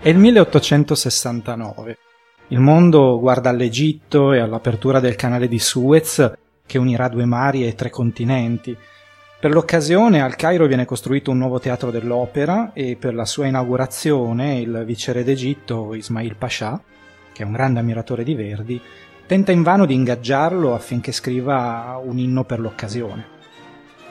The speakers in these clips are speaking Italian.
È il 1869. Il mondo guarda all'Egitto e all'apertura del canale di Suez che unirà due mari e tre continenti. Per l'occasione al Cairo viene costruito un nuovo teatro dell'opera e per la sua inaugurazione il viceré d'Egitto Ismail Pasha, che è un grande ammiratore di Verdi, tenta invano di ingaggiarlo affinché scriva un inno per l'occasione.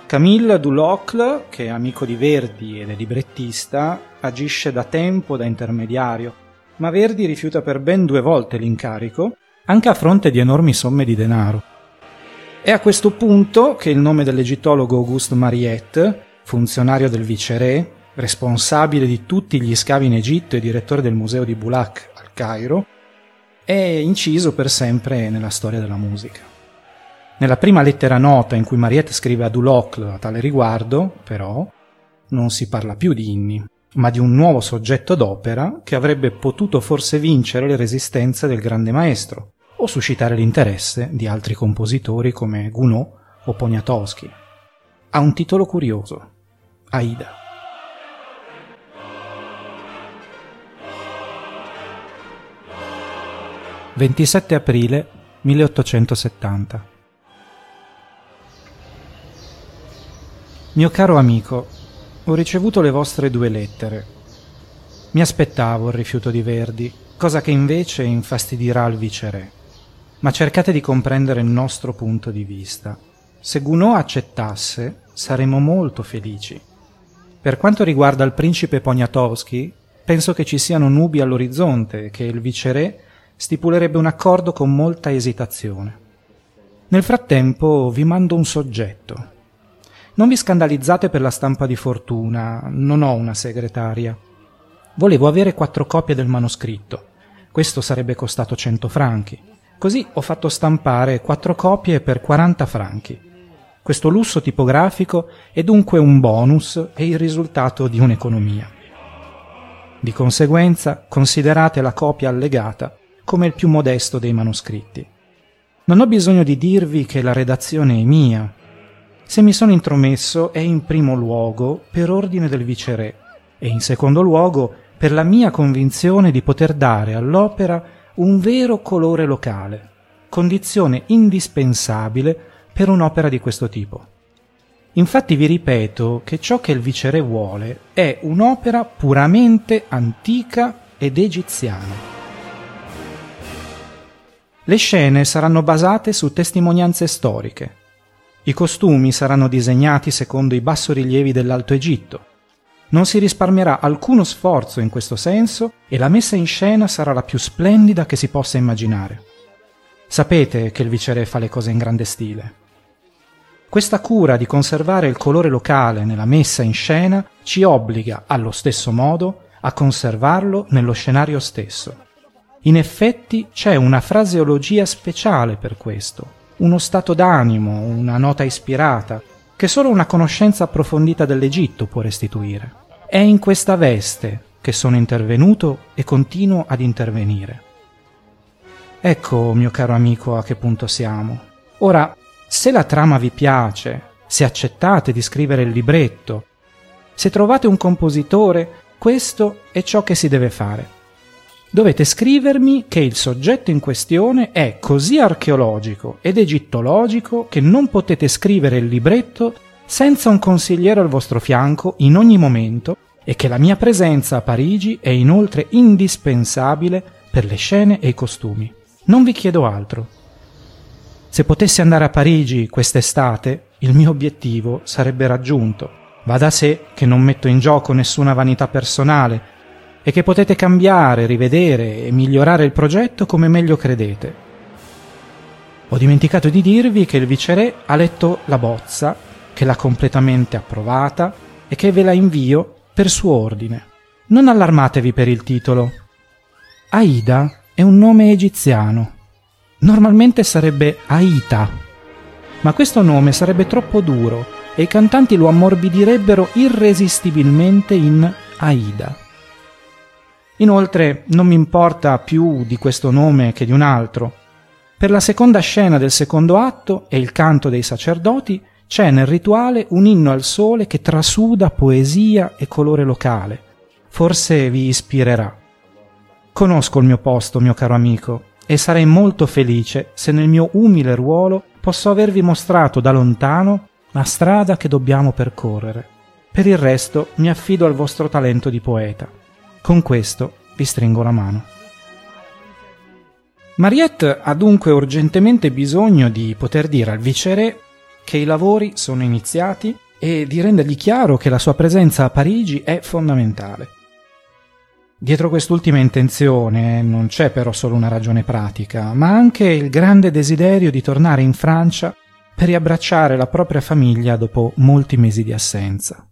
Camille Dulocle, che è amico di Verdi ed è librettista, agisce da tempo da intermediario, ma Verdi rifiuta per ben due volte l'incarico, anche a fronte di enormi somme di denaro. È a questo punto che il nome dell'egittologo Auguste Mariette, funzionario del viceré, responsabile di tutti gli scavi in Egitto e direttore del museo di Bulak al Cairo, è inciso per sempre nella storia della musica. Nella prima lettera nota in cui Mariette scrive a Dulocle a tale riguardo, però, non si parla più di inni, ma di un nuovo soggetto d'opera che avrebbe potuto forse vincere le resistenze del grande maestro o suscitare l'interesse di altri compositori come Gounod o Poniatowski. Ha un titolo curioso, Aida. «27 aprile 1870 Mio caro amico, ho ricevuto le vostre due lettere. Mi aspettavo il rifiuto di Verdi, cosa che invece infastidirà il viceré. Ma cercate di comprendere il nostro punto di vista. Se Gounod accettasse, saremmo molto felici. Per quanto riguarda il principe Poniatowski, penso che ci siano nubi all'orizzonte e che il viceré stipulerebbe un accordo con molta esitazione. Nel frattempo vi mando un soggetto, non vi scandalizzate per la stampa di fortuna, non ho una segretaria. Volevo avere quattro copie del manoscritto. Questo sarebbe costato cento franchi. Così ho fatto stampare quattro copie per 40 franchi. Questo lusso tipografico è dunque un bonus e il risultato di un'economia. Di conseguenza considerate la copia allegata come il più modesto dei manoscritti. Non ho bisogno di dirvi che la redazione è mia, se mi sono intromesso è in primo luogo per ordine del viceré e in secondo luogo per la mia convinzione di poter dare all'opera un vero colore locale, condizione indispensabile per un'opera di questo tipo. Infatti vi ripeto che ciò che il viceré vuole è un'opera puramente antica ed egiziana. Le scene saranno basate su testimonianze storiche, i costumi saranno disegnati secondo i bassorilievi dell'Alto Egitto. Non si risparmierà alcuno sforzo in questo senso e la messa in scena sarà la più splendida che si possa immaginare. Sapete che il viceré fa le cose in grande stile. Questa cura di conservare il colore locale nella messa in scena ci obbliga, allo stesso modo, a conservarlo nello scenario stesso. In effetti c'è una fraseologia speciale per questo, uno stato d'animo, una nota ispirata, che solo una conoscenza approfondita dell'Egitto può restituire. È in questa veste che sono intervenuto e continuo ad intervenire. Ecco, mio caro amico, a che punto siamo. Ora, se la trama vi piace, se accettate di scrivere il libretto, se trovate un compositore, questo è ciò che si deve fare dovete scrivermi che il soggetto in questione è così archeologico ed egittologico che non potete scrivere il libretto senza un consigliere al vostro fianco in ogni momento e che la mia presenza a Parigi è inoltre indispensabile per le scene e i costumi. Non vi chiedo altro. Se potessi andare a Parigi quest'estate, il mio obiettivo sarebbe raggiunto. Va da sé che non metto in gioco nessuna vanità personale, e che potete cambiare, rivedere e migliorare il progetto come meglio credete. Ho dimenticato di dirvi che il viceré ha letto la bozza, che l'ha completamente approvata e che ve la invio per suo ordine. Non allarmatevi per il titolo. Aida è un nome egiziano. Normalmente sarebbe Aita, ma questo nome sarebbe troppo duro e i cantanti lo ammorbidirebbero irresistibilmente in Aida. Inoltre non mi importa più di questo nome che di un altro. Per la seconda scena del secondo atto e il canto dei sacerdoti c'è nel rituale un inno al sole che trasuda poesia e colore locale. Forse vi ispirerà. Conosco il mio posto, mio caro amico, e sarei molto felice se nel mio umile ruolo posso avervi mostrato da lontano la strada che dobbiamo percorrere. Per il resto mi affido al vostro talento di poeta. Con questo vi stringo la mano. Mariette ha dunque urgentemente bisogno di poter dire al viceré che i lavori sono iniziati e di rendergli chiaro che la sua presenza a Parigi è fondamentale. Dietro quest'ultima intenzione non c'è però solo una ragione pratica, ma anche il grande desiderio di tornare in Francia per riabbracciare la propria famiglia dopo molti mesi di assenza.